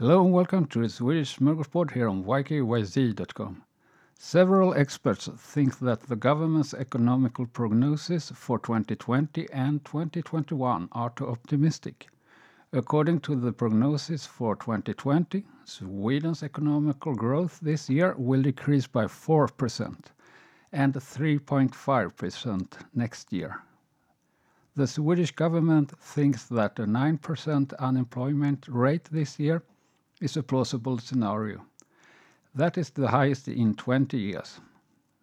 Hello and welcome to the Swedish Smorgasbord here on ykyz.com. Several experts think that the government's economical prognosis for 2020 and 2021 are too optimistic. According to the prognosis for 2020, Sweden's economical growth this year will decrease by 4% and 3.5% next year. The Swedish government thinks that a 9% unemployment rate this year is a plausible scenario. That is the highest in 20 years.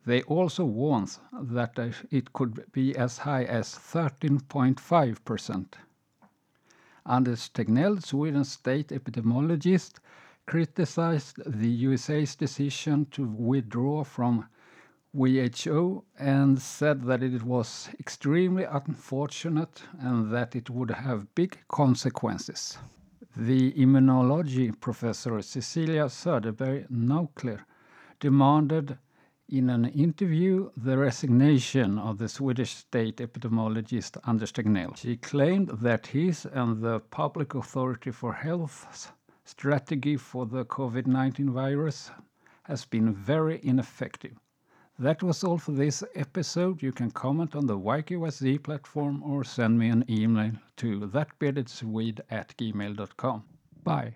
They also warn that uh, it could be as high as 13.5%. Anders Tegnell, Sweden's state epidemiologist, criticized the USA's decision to withdraw from WHO and said that it was extremely unfortunate and that it would have big consequences. The immunology professor Cecilia Söderberg Nauclér demanded in an interview the resignation of the Swedish state epidemiologist Anders Tegnell. She claimed that his and the Public Authority for Health's strategy for the COVID 19 virus has been very ineffective. That was all for this episode. You can comment on the YKYZ platform or send me an email to thatbeardedswede at gmail.com. Bye.